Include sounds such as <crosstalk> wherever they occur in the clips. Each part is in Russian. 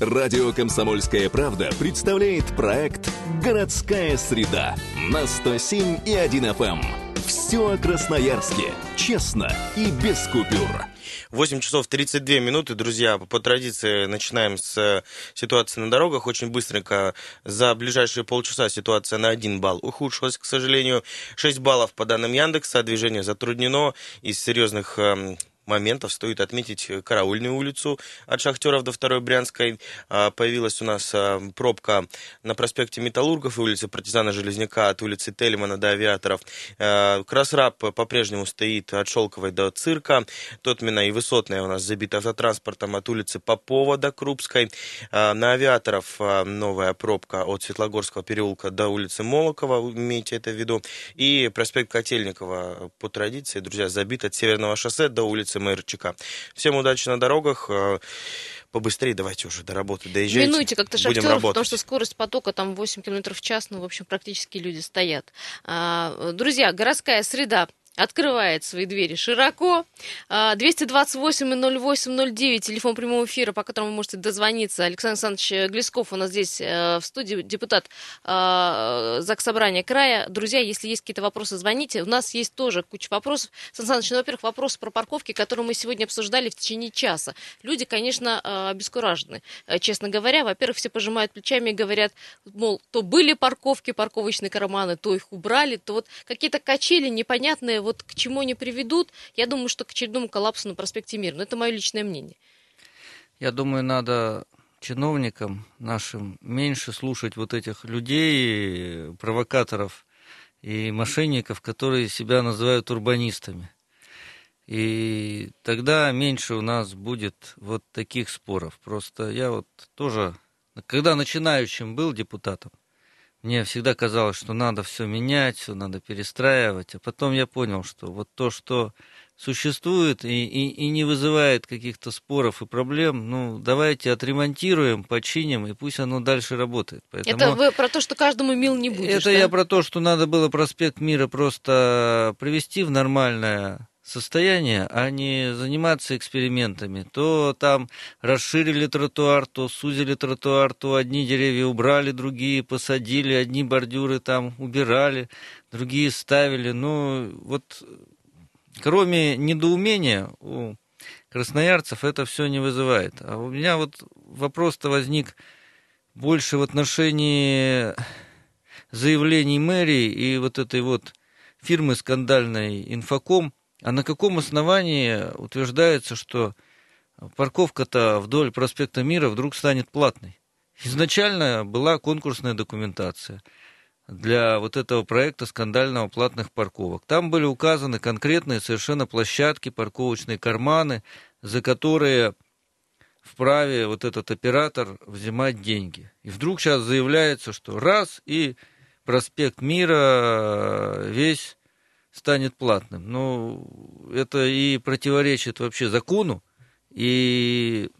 Радио «Комсомольская правда» представляет проект «Городская среда» на 107 и 1 FM. Все о Красноярске. Честно и без купюр. 8 часов 32 минуты, друзья. По традиции начинаем с ситуации на дорогах. Очень быстренько за ближайшие полчаса ситуация на 1 балл ухудшилась, к сожалению. 6 баллов по данным Яндекса. Движение затруднено. Из серьезных эм, моментов стоит отметить э, Караульную улицу от Шахтеров до Второй Брянской. А, появилась у нас а, пробка на проспекте Металлургов и улице Партизана Железняка от улицы Тельмана до Авиаторов. А, Красраб по-прежнему стоит от Шелковой до Цирка. Тотмина и Высотная у нас забита автотранспортом от улицы Попова до Крупской. На Авиаторов новая пробка от Светлогорского переулка до улицы Молокова, имейте это в виду. И проспект Котельникова по традиции, друзья, забит от Северного шоссе до улицы МРЧК. Всем удачи на дорогах э, побыстрее давайте уже до работы доезжайте. Минуйте как-то шахтеров, потому что скорость потока там 8 км в час, ну, в общем, практически люди стоят. А, друзья, городская среда открывает свои двери широко. 228-08-09, а, телефон прямого эфира, по которому вы можете дозвониться. Александр Александрович Глесков у нас здесь э, в студии, депутат э, ЗАГС Собрания края. Друзья, если есть какие-то вопросы, звоните. У нас есть тоже куча вопросов. Сан Саныч, ну, во-первых, вопросы про парковки, которые мы сегодня обсуждали в течение часа. Люди, конечно, э, обескуражены, честно говоря. Во-первых, все пожимают плечами и говорят, мол, то были парковки, парковочные карманы, то их убрали, то вот какие-то качели непонятные, вот к чему они приведут, я думаю, что к очередному коллапсу на проспекте Мира. Но это мое личное мнение. Я думаю, надо чиновникам нашим меньше слушать вот этих людей, провокаторов и мошенников, которые себя называют урбанистами. И тогда меньше у нас будет вот таких споров. Просто я вот тоже, когда начинающим был депутатом, мне всегда казалось, что надо все менять, все надо перестраивать. А потом я понял, что вот то, что существует и, и, и не вызывает каких-то споров и проблем, ну, давайте отремонтируем, починим, и пусть оно дальше работает. Поэтому это вы про то, что каждому мил не будет. Это да? я про то, что надо было проспект Мира просто привести в нормальное состояние, а не заниматься экспериментами. То там расширили тротуар, то сузили тротуар, то одни деревья убрали, другие посадили, одни бордюры там убирали, другие ставили. Ну, вот кроме недоумения у красноярцев это все не вызывает. А у меня вот вопрос-то возник больше в отношении заявлений мэрии и вот этой вот фирмы скандальной «Инфоком», а на каком основании утверждается, что парковка-то вдоль проспекта Мира вдруг станет платной? Изначально была конкурсная документация для вот этого проекта скандального платных парковок. Там были указаны конкретные совершенно площадки, парковочные карманы, за которые вправе вот этот оператор взимать деньги. И вдруг сейчас заявляется, что раз и проспект Мира весь станет платным. Ну, это и противоречит вообще закону, и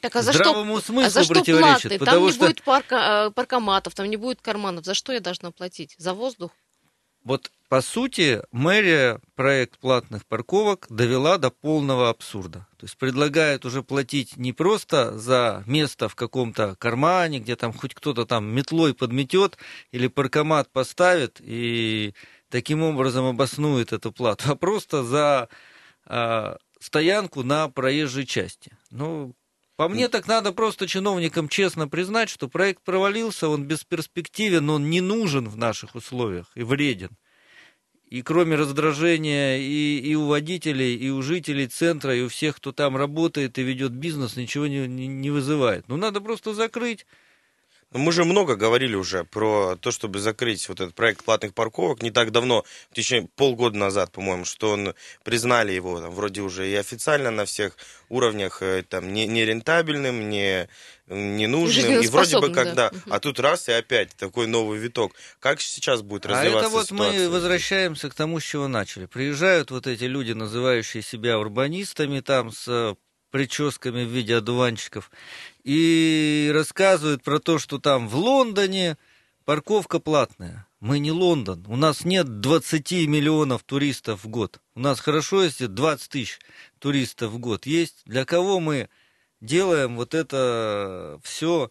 так, а за здравому что, смыслу а за что противоречит. Платный? Там не что... будет парка, э, паркоматов, там не будет карманов. За что я должна платить? За воздух? Вот, по сути, мэрия проект платных парковок довела до полного абсурда. То есть предлагает уже платить не просто за место в каком-то кармане, где там хоть кто-то там метлой подметет или паркомат поставит, и таким образом обоснует эту плату, а просто за э, стоянку на проезжей части. Ну, по мне так надо просто чиновникам честно признать, что проект провалился, он бесперспективен, он не нужен в наших условиях и вреден. И кроме раздражения и, и у водителей, и у жителей центра, и у всех, кто там работает и ведет бизнес, ничего не, не, не вызывает. Ну, надо просто закрыть мы же много говорили уже про то, чтобы закрыть вот этот проект платных парковок. Не так давно, в течение полгода назад, по-моему, что он признали его там, вроде уже и официально на всех уровнях э, там не, не рентабельным, не ненужным. И вроде бы когда, да. а тут раз и опять такой новый виток. Как сейчас будет развиваться А это вот ситуация? мы возвращаемся к тому, с чего начали. Приезжают вот эти люди, называющие себя урбанистами, там с прическами в виде одуванчиков, и рассказывают про то, что там в Лондоне парковка платная. Мы не Лондон. У нас нет 20 миллионов туристов в год. У нас хорошо, если 20 тысяч туристов в год есть. Для кого мы делаем вот это все,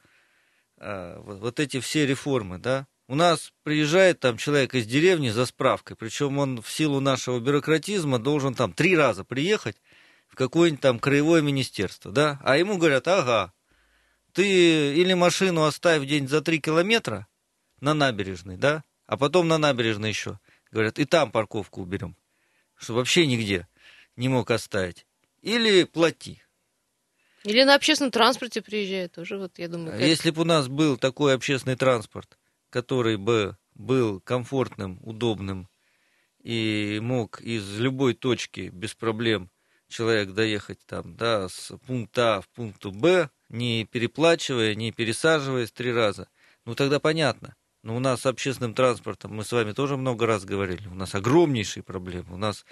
а, вот эти все реформы, да. У нас приезжает там человек из деревни за справкой, причем он в силу нашего бюрократизма должен там три раза приехать какое-нибудь там краевое министерство, да, а ему говорят, ага, ты или машину оставь день за три километра на набережной, да, а потом на набережной еще, говорят, и там парковку уберем, что вообще нигде не мог оставить, или плати. Или на общественном транспорте приезжает тоже, вот я думаю. Как... Если бы у нас был такой общественный транспорт, который бы был комфортным, удобным и мог из любой точки без проблем человек доехать там, да, с пункта А в пункту Б, не переплачивая, не пересаживаясь три раза, ну тогда понятно. Но у нас с общественным транспортом, мы с вами тоже много раз говорили, у нас огромнейшие проблемы. У нас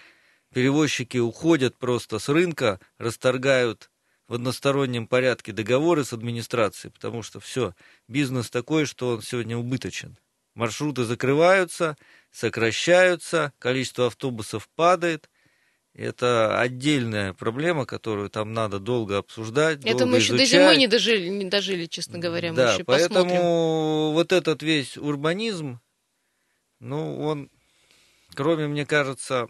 перевозчики уходят просто с рынка, расторгают в одностороннем порядке договоры с администрацией, потому что все, бизнес такой, что он сегодня убыточен. Маршруты закрываются, сокращаются, количество автобусов падает. Это отдельная проблема, которую там надо долго обсуждать. Это долго мы еще изучать. до зимы не дожили, не дожили, честно говоря. Мы Да, еще поэтому посмотрим. вот этот весь урбанизм, ну, он, кроме, мне кажется,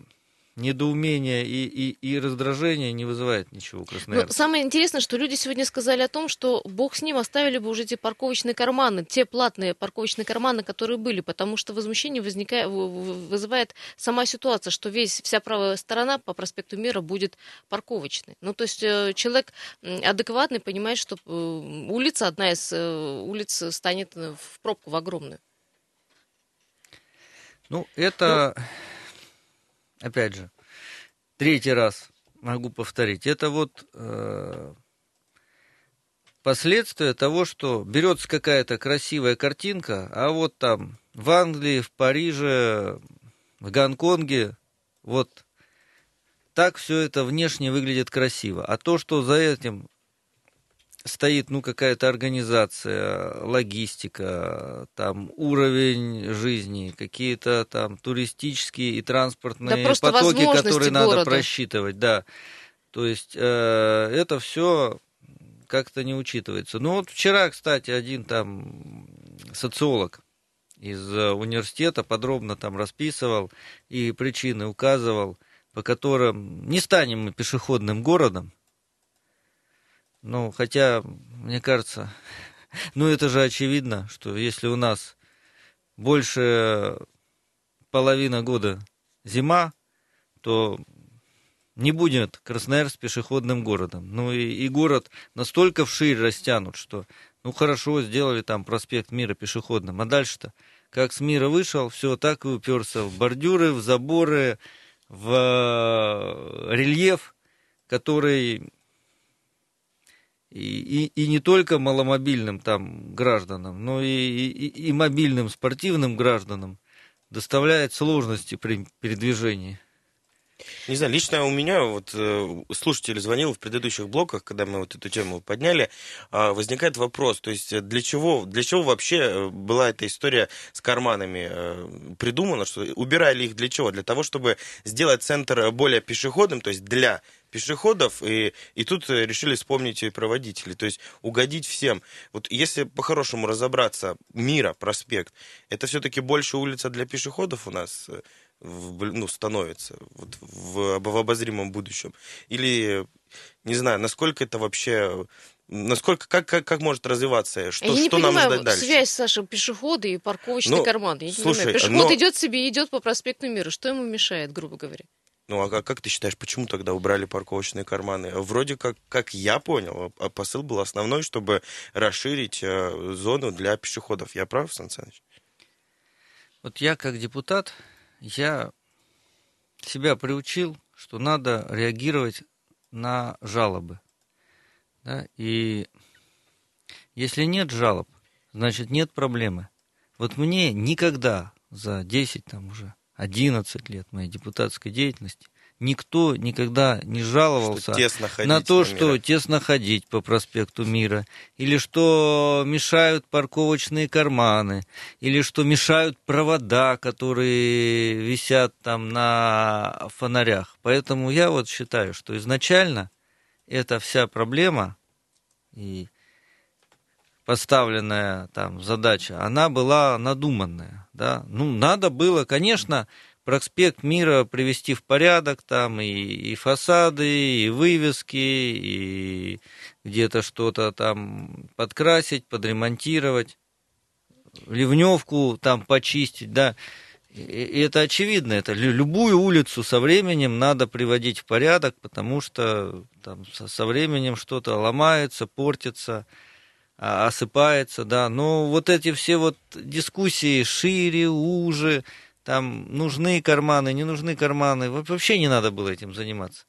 недоумения и, и, и раздражения не вызывает ничего у Ну, красноярца. самое интересное, что люди сегодня сказали о том, что бог с ним оставили бы уже эти парковочные карманы, те платные парковочные карманы, которые были, потому что возмущение возникает, вызывает сама ситуация, что весь, вся правая сторона по проспекту Мира будет парковочной. Ну, то есть э, человек адекватный понимает, что э, улица, одна из э, улиц станет в пробку в огромную. Ну, это, опять же, третий раз могу повторить. Это вот э, последствия того, что берется какая-то красивая картинка, а вот там в Англии, в Париже, в Гонконге, вот так все это внешне выглядит красиво. А то, что за этим стоит, ну, какая-то организация, логистика, там, уровень жизни, какие-то там туристические и транспортные Да потоки, которые надо города. просчитывать, да. То есть э, это все как-то не учитывается. Ну, вот вчера, кстати, один там социолог из э, университета подробно там расписывал и причины указывал, по которым не станем мы пешеходным городом, ну, хотя, мне кажется, <laughs> ну это же очевидно, что если у нас больше половина года зима, то не будет Красноярск пешеходным городом. Ну и, и город настолько вширь растянут, что, ну хорошо, сделали там проспект Мира пешеходным, а дальше-то, как с Мира вышел, все так и уперся в бордюры, в заборы, в э, рельеф, который и, и, и не только маломобильным там гражданам, но и, и, и мобильным спортивным гражданам доставляет сложности при передвижении. Не знаю, лично у меня, вот э, слушатель звонил в предыдущих блоках, когда мы вот эту тему подняли, э, возникает вопрос, то есть э, для чего, для чего вообще э, была эта история с карманами придумана, что убирали их для чего? Для того, чтобы сделать центр более пешеходным, то есть для пешеходов, и, и тут э, решили вспомнить и про водителей, то есть угодить всем. Вот если по-хорошему разобраться, Мира, проспект, это все-таки больше улица для пешеходов у нас э, в, ну, становится вот, в, в обозримом будущем? Или, не знаю, насколько это вообще... Насколько, как, как, как может развиваться? Что, я не что нам понимаю ждать дальше? связь, Саша, пешеходы и парковочный Ну, карман. Я не слушай, понимаю. Пешеход но- идет себе, идет по проспекту Мира. Что ему мешает, грубо говоря? Ну, а как, как ты считаешь, почему тогда убрали парковочные карманы? Вроде как, как я понял, а посыл был основной, чтобы расширить э, зону для пешеходов. Я прав, Сан Саныч? Вот я как депутат, я себя приучил, что надо реагировать на жалобы. Да? И если нет жалоб, значит нет проблемы. Вот мне никогда за 10, там уже 11 лет моей депутатской деятельности никто никогда не жаловался на то, на что Мира. тесно ходить по проспекту Мира, или что мешают парковочные карманы, или что мешают провода, которые висят там на фонарях. Поэтому я вот считаю, что изначально эта вся проблема и поставленная там задача, она была надуманная, да. Ну, надо было, конечно, проспект Мира привести в порядок, там и, и фасады, и вывески, и где-то что-то там подкрасить, подремонтировать, ливневку там почистить, да. И это очевидно, это любую улицу со временем надо приводить в порядок, потому что там со временем что-то ломается, портится, осыпается, да. Но вот эти все вот дискуссии шире, уже, там нужны карманы, не нужны карманы, вообще не надо было этим заниматься.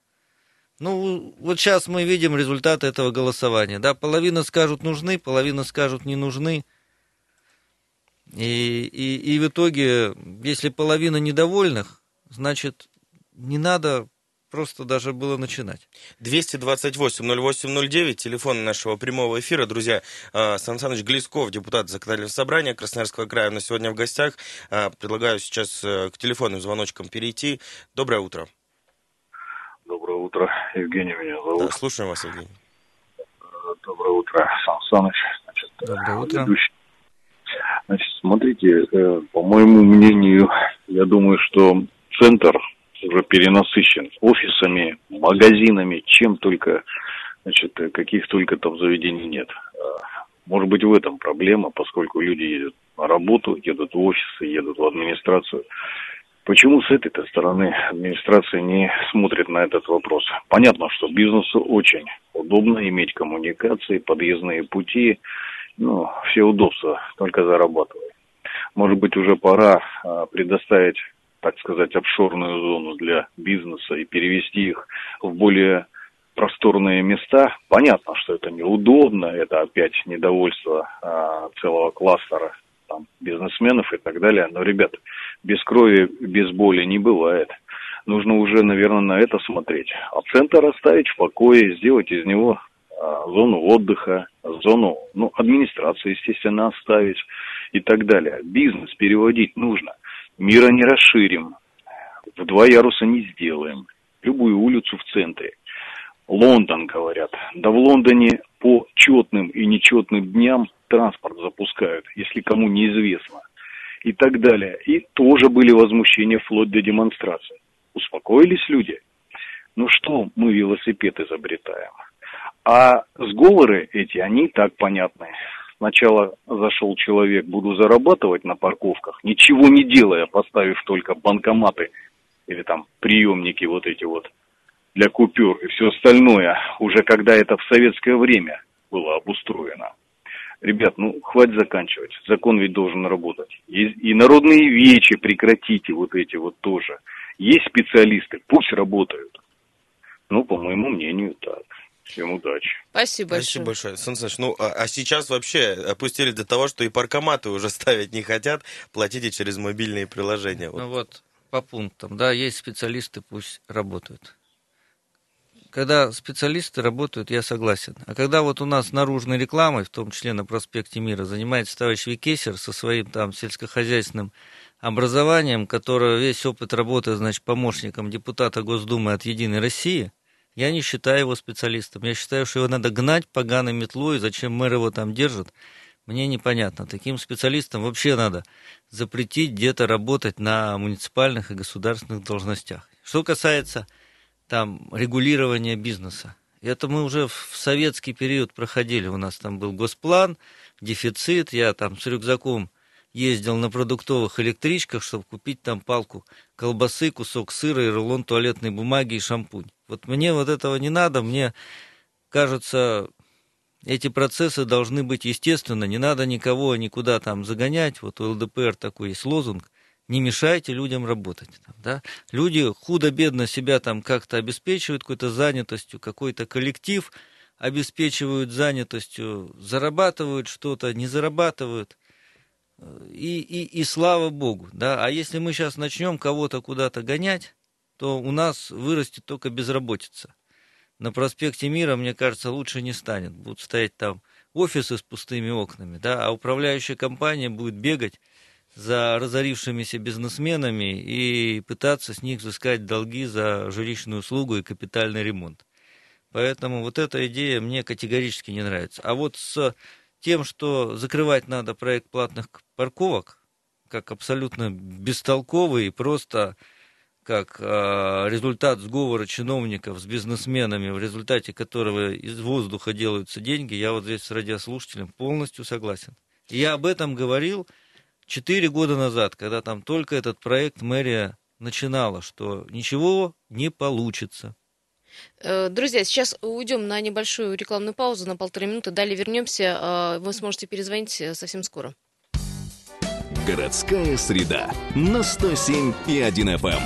Ну, вот сейчас мы видим результаты этого голосования, да, половина скажут нужны, половина скажут не нужны. И, и, и в итоге, если половина недовольных, значит, не надо просто даже было начинать. 228-08-09, телефон нашего прямого эфира. Друзья, а, Сан Саныч Глесков, депутат Законодательного собрания Красноярского края, у нас сегодня в гостях. А, предлагаю сейчас э, к телефонным звоночкам перейти. Доброе утро. Доброе утро, Евгений меня зовут. Да, слушаем вас, Евгений. Доброе утро, Сан Саныч. Значит, Доброе утро. Ведущий. Значит, смотрите, э, по моему мнению, я думаю, что центр уже перенасыщен офисами, магазинами, чем только, значит, каких только там заведений нет. А, может быть, в этом проблема, поскольку люди едут на работу, едут в офисы, едут в администрацию. Почему с этой стороны администрация не смотрит на этот вопрос? Понятно, что бизнесу очень удобно иметь коммуникации, подъездные пути, ну, все удобства, только зарабатывай. Может быть, уже пора а, предоставить так сказать, офшорную зону для бизнеса и перевести их в более просторные места. Понятно, что это неудобно, это опять недовольство а, целого кластера там, бизнесменов и так далее. Но, ребят, без крови, без боли не бывает. Нужно уже, наверное, на это смотреть. А центр оставить в покое, сделать из него а, зону отдыха, зону ну, администрации, естественно, оставить и так далее. Бизнес переводить нужно – Мира не расширим, в два яруса не сделаем, любую улицу в центре. Лондон, говорят. Да в Лондоне по четным и нечетным дням транспорт запускают, если кому неизвестно. И так далее. И тоже были возмущения вплоть до демонстраций. Успокоились люди. Ну что мы велосипед изобретаем? А сговоры эти, они так понятны. Сначала зашел человек, буду зарабатывать на парковках, ничего не делая, поставив только банкоматы или там приемники вот эти вот для купюр и все остальное, уже когда это в советское время было обустроено. Ребят, ну, хватит заканчивать. Закон ведь должен работать. И, и народные вечи прекратите вот эти вот тоже. Есть специалисты, пусть работают. Ну, по моему мнению, так. Всем удачи. Спасибо большое. Спасибо большое. Сан Саныч, ну, а, а сейчас вообще опустили до того, что и паркоматы уже <laughs> ставить не хотят, платите через мобильные приложения. Вот. Ну вот, по пунктам, да, есть специалисты, пусть работают. Когда специалисты работают, я согласен. А когда вот у нас наружной рекламой, в том числе на проспекте Мира, занимается товарищ Викесер со своим там сельскохозяйственным образованием, которое весь опыт работы, значит, помощником депутата Госдумы от «Единой России», я не считаю его специалистом. Я считаю, что его надо гнать поганой метлой. Зачем мэр его там держит, мне непонятно. Таким специалистам вообще надо запретить где-то работать на муниципальных и государственных должностях. Что касается там регулирования бизнеса, это мы уже в советский период проходили. У нас там был госплан, дефицит. Я там с рюкзаком ездил на продуктовых электричках, чтобы купить там палку колбасы, кусок сыра и рулон туалетной бумаги и шампунь. Вот мне вот этого не надо, мне кажется, эти процессы должны быть естественно, не надо никого никуда там загонять. Вот у ЛДПР такой есть лозунг, не мешайте людям работать. Да? Люди худо-бедно себя там как-то обеспечивают какой-то занятостью, какой-то коллектив обеспечивают занятостью, зарабатывают что-то, не зарабатывают. И, и, и слава богу, да. А если мы сейчас начнем кого-то куда-то гонять, то у нас вырастет только безработица. На проспекте Мира, мне кажется, лучше не станет. Будут стоять там офисы с пустыми окнами, да, а управляющая компания будет бегать за разорившимися бизнесменами и пытаться с них взыскать долги за жилищную услугу и капитальный ремонт. Поэтому вот эта идея мне категорически не нравится. А вот с тем, что закрывать надо проект платных парковок, как абсолютно бестолковый и просто как э, результат сговора чиновников с бизнесменами, в результате которого из воздуха делаются деньги, я вот здесь с радиослушателем полностью согласен. Я об этом говорил четыре года назад, когда там только этот проект мэрия начинала, что ничего не получится. Э, друзья, сейчас уйдем на небольшую рекламную паузу на полторы минуты. Далее вернемся. Э, вы сможете перезвонить э, совсем скоро. Городская среда на 107 и 1 FM.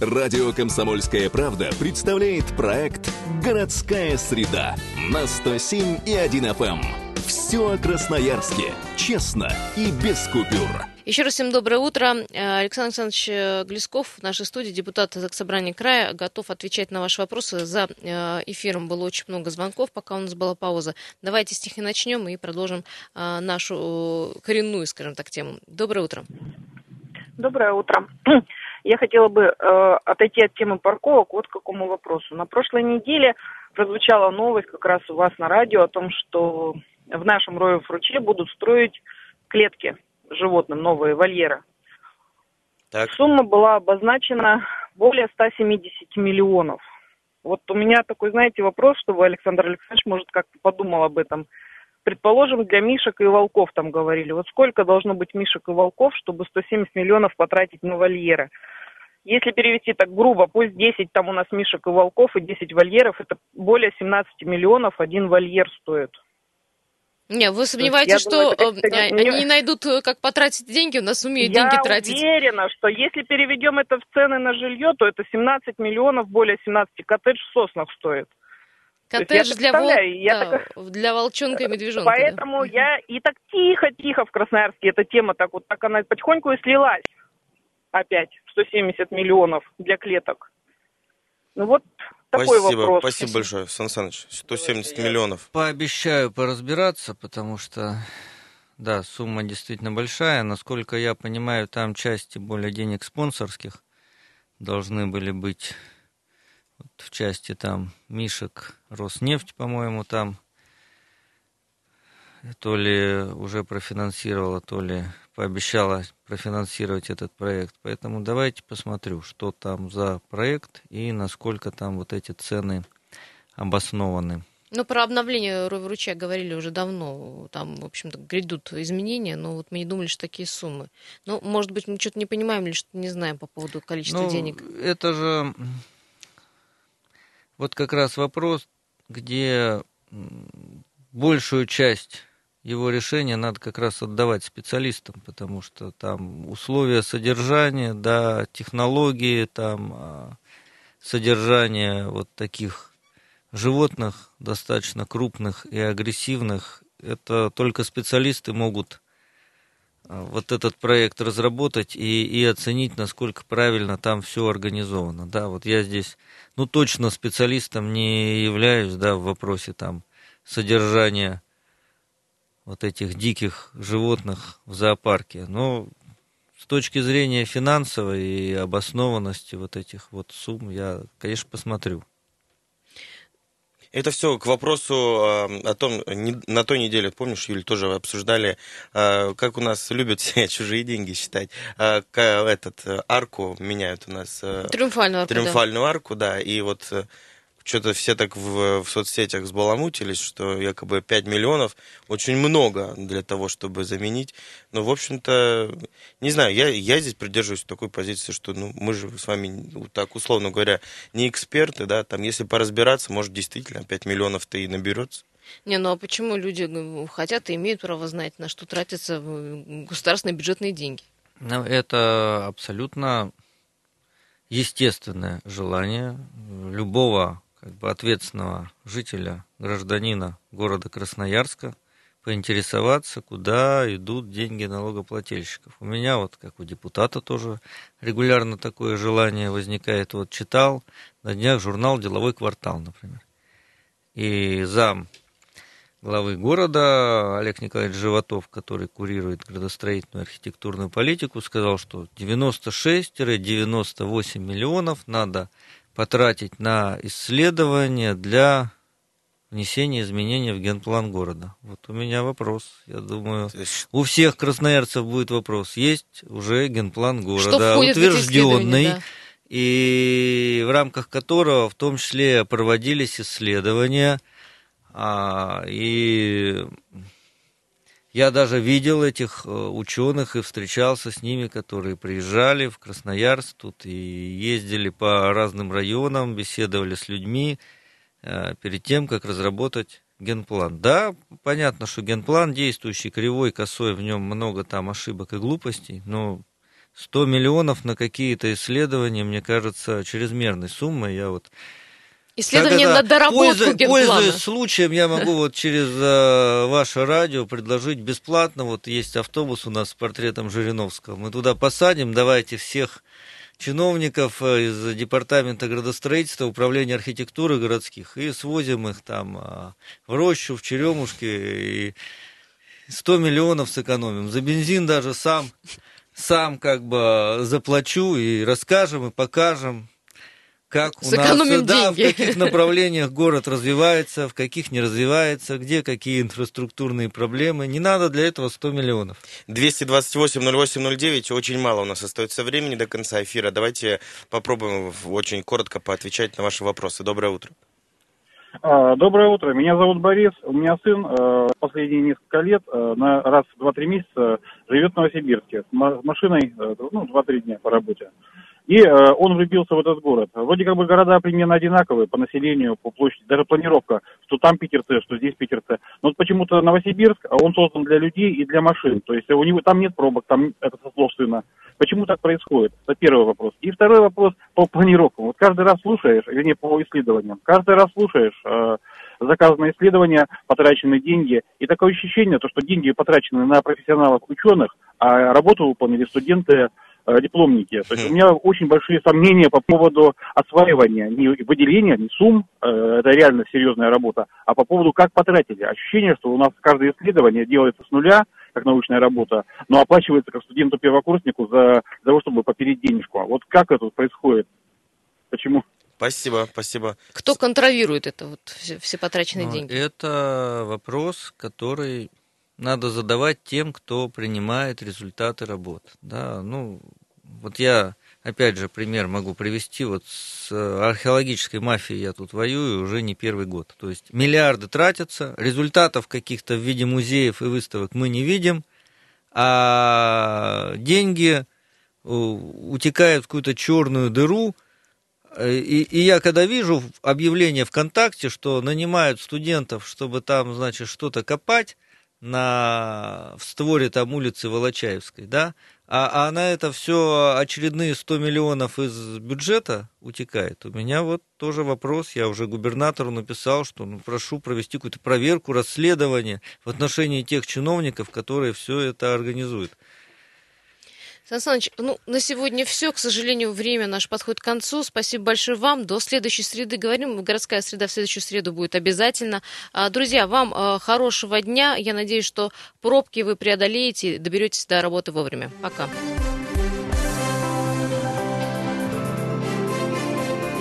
Радио «Комсомольская правда» представляет проект «Городская среда» на 107 и 1 FM. Все о Красноярске. Честно и без купюр. Еще раз всем доброе утро. Э, Александр Александрович э, Глесков в нашей студии, депутат Собрания края, готов отвечать на ваши вопросы. За э, эфиром было очень много звонков, пока у нас была пауза. Давайте с них и начнем и продолжим нашу коренную, скажем так, тему. Доброе утро. Доброе утро. <clears throat> Я хотела бы э, отойти от темы парковок вот к какому вопросу. На прошлой неделе прозвучала новость как раз у вас на радио о том, что в нашем Роев ручье будут строить клетки животным, новые вольеры. Так. Сумма была обозначена более 170 миллионов. Вот у меня такой, знаете, вопрос, чтобы Александр Александрович, может, как-то подумал об этом. Предположим, для мишек и волков там говорили. Вот сколько должно быть мишек и волков, чтобы 170 миллионов потратить на вольеры? Если перевести так грубо, пусть 10 там у нас мишек и волков и 10 вольеров, это более 17 миллионов один вольер стоит. Не, вы сомневаетесь, что думаю, это, э, они не найдут, э, как потратить деньги, у нас умеют я деньги тратить. Я уверена, что если переведем это в цены на жилье, то это 17 миллионов, более 17 коттедж в соснах стоит. Коттедж для, вол... я да, так... для волчонка и медвежонка. Поэтому да. я и так тихо-тихо в Красноярске эта тема так вот так она потихоньку и слилась опять 170 миллионов для клеток. Ну вот такой спасибо, вопрос. Спасибо большое, Сан Саныч. 170 миллионов. Пообещаю поразбираться, потому что, да, сумма действительно большая. Насколько я понимаю, там части более денег спонсорских должны были быть вот в части там Мишек, Роснефть, по-моему, там то ли уже профинансировала, то ли пообещала профинансировать этот проект. Поэтому давайте посмотрю, что там за проект и насколько там вот эти цены обоснованы. Ну, про обновление ручья говорили уже давно. Там, в общем-то, грядут изменения, но вот мы не думали, что такие суммы. Ну, может быть, мы что-то не понимаем или что-то не знаем по поводу количества ну, денег. Это же вот как раз вопрос, где большую часть его решение надо как раз отдавать специалистам, потому что там условия содержания, да, технологии, там а, содержание вот таких животных достаточно крупных и агрессивных, это только специалисты могут а, вот этот проект разработать и, и оценить, насколько правильно там все организовано. Да, вот я здесь, ну, точно специалистом не являюсь, да, в вопросе там содержания вот этих диких животных в зоопарке. Но с точки зрения финансовой и обоснованности вот этих вот сумм я, конечно, посмотрю. Это все к вопросу э, о том, на той неделе, помнишь, Юль, тоже обсуждали, э, как у нас любят <laughs> все чужие деньги считать. Э, этот арку меняют у нас. Триумфальную арку. Триумфальную да. арку, да. И вот что-то все так в, в соцсетях сбаламутились, что якобы 5 миллионов очень много для того, чтобы заменить. Но, в общем-то, не знаю, я, я здесь придерживаюсь такой позиции, что ну, мы же с вами, ну, так условно говоря, не эксперты, да, там, если поразбираться, может, действительно 5 миллионов-то и наберется. Не, ну а почему люди хотят и имеют право знать, на что тратятся государственные бюджетные деньги? Ну, это абсолютно естественное желание любого как бы ответственного жителя, гражданина города Красноярска поинтересоваться, куда идут деньги налогоплательщиков. У меня вот, как у депутата, тоже регулярно такое желание возникает. Вот читал на днях журнал «Деловой квартал», например. И зам главы города Олег Николаевич Животов, который курирует градостроительную архитектурную политику, сказал, что 96-98 миллионов надо потратить на исследования для внесения изменений в генплан города? Вот у меня вопрос. Я думаю, у всех красноярцев будет вопрос. Есть уже генплан города, утвержденный, да. и в рамках которого в том числе проводились исследования. А, и я даже видел этих э, ученых и встречался с ними, которые приезжали в Красноярск тут и ездили по разным районам, беседовали с людьми э, перед тем, как разработать генплан. Да, понятно, что генплан действующий, кривой, косой, в нем много там ошибок и глупостей, но 100 миллионов на какие-то исследования, мне кажется, чрезмерной суммой. Я вот Исследование на доработку генплана. Пользуясь случаем, я могу вот через э, ваше радио предложить бесплатно. Вот есть автобус у нас с портретом Жириновского. Мы туда посадим, давайте всех чиновников э, из департамента градостроительства, управления архитектуры городских и свозим их там э, в рощу, в черемушки и 100 миллионов сэкономим. За бензин даже сам, сам как бы заплачу и расскажем, и покажем как у Сэкономим нас, да, в каких направлениях город развивается, в каких не развивается, где какие инфраструктурные проблемы. Не надо для этого 100 миллионов. 228-08-09, очень мало у нас остается времени до конца эфира. Давайте попробуем очень коротко поотвечать на ваши вопросы. Доброе утро. А, доброе утро. Меня зовут Борис. У меня сын э, последние несколько лет э, на раз в 2-3 месяца живет в Новосибирске с машиной, э, ну, 2-3 дня по работе. И э, он влюбился в этот город. Вроде как бы города примерно одинаковые по населению, по площади, даже планировка, что там питерцы, что здесь питерцы. Но вот почему-то Новосибирск, а он создан для людей и для машин. То есть у него там нет пробок, там это со слов сына. Почему так происходит? Это первый вопрос. И второй вопрос по планировкам. Вот каждый раз слушаешь, вернее, по исследованиям, каждый раз слушаешь э, заказанные исследования, потраченные деньги, и такое ощущение, то, что деньги потрачены на профессионалов ученых, а работу выполнили студенты дипломники. То есть у меня очень большие сомнения по поводу осваивания, не выделения, не сумм, э, это реально серьезная работа, а по поводу как потратили. Ощущение, что у нас каждое исследование делается с нуля, как научная работа, но оплачивается как студенту-первокурснику за, за того, чтобы попереть денежку. Вот как это происходит? Почему? Спасибо, спасибо. Кто контролирует это, вот, все, все потраченные ну, деньги? Это вопрос, который надо задавать тем, кто принимает результаты работ. Да, ну, вот я, опять же, пример могу привести. Вот с археологической мафией я тут воюю уже не первый год. То есть миллиарды тратятся, результатов каких-то в виде музеев и выставок мы не видим, а деньги э, утекают в какую-то черную дыру, и, и я когда вижу объявление ВКонтакте, что нанимают студентов, чтобы там, значит, что-то копать, на, в створе там улицы Волочаевской, да, а, а на это все очередные 100 миллионов из бюджета утекает. У меня вот тоже вопрос, я уже губернатору написал, что ну, прошу провести какую-то проверку, расследование в отношении тех чиновников, которые все это организуют. Сан Саныч, ну, на сегодня все. К сожалению, время наше подходит к концу. Спасибо большое вам. До следующей среды говорим. Городская среда в следующую среду будет обязательно. А, друзья, вам а, хорошего дня. Я надеюсь, что пробки вы преодолеете, доберетесь до работы вовремя. Пока.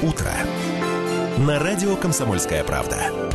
Утро. На радио «Комсомольская правда».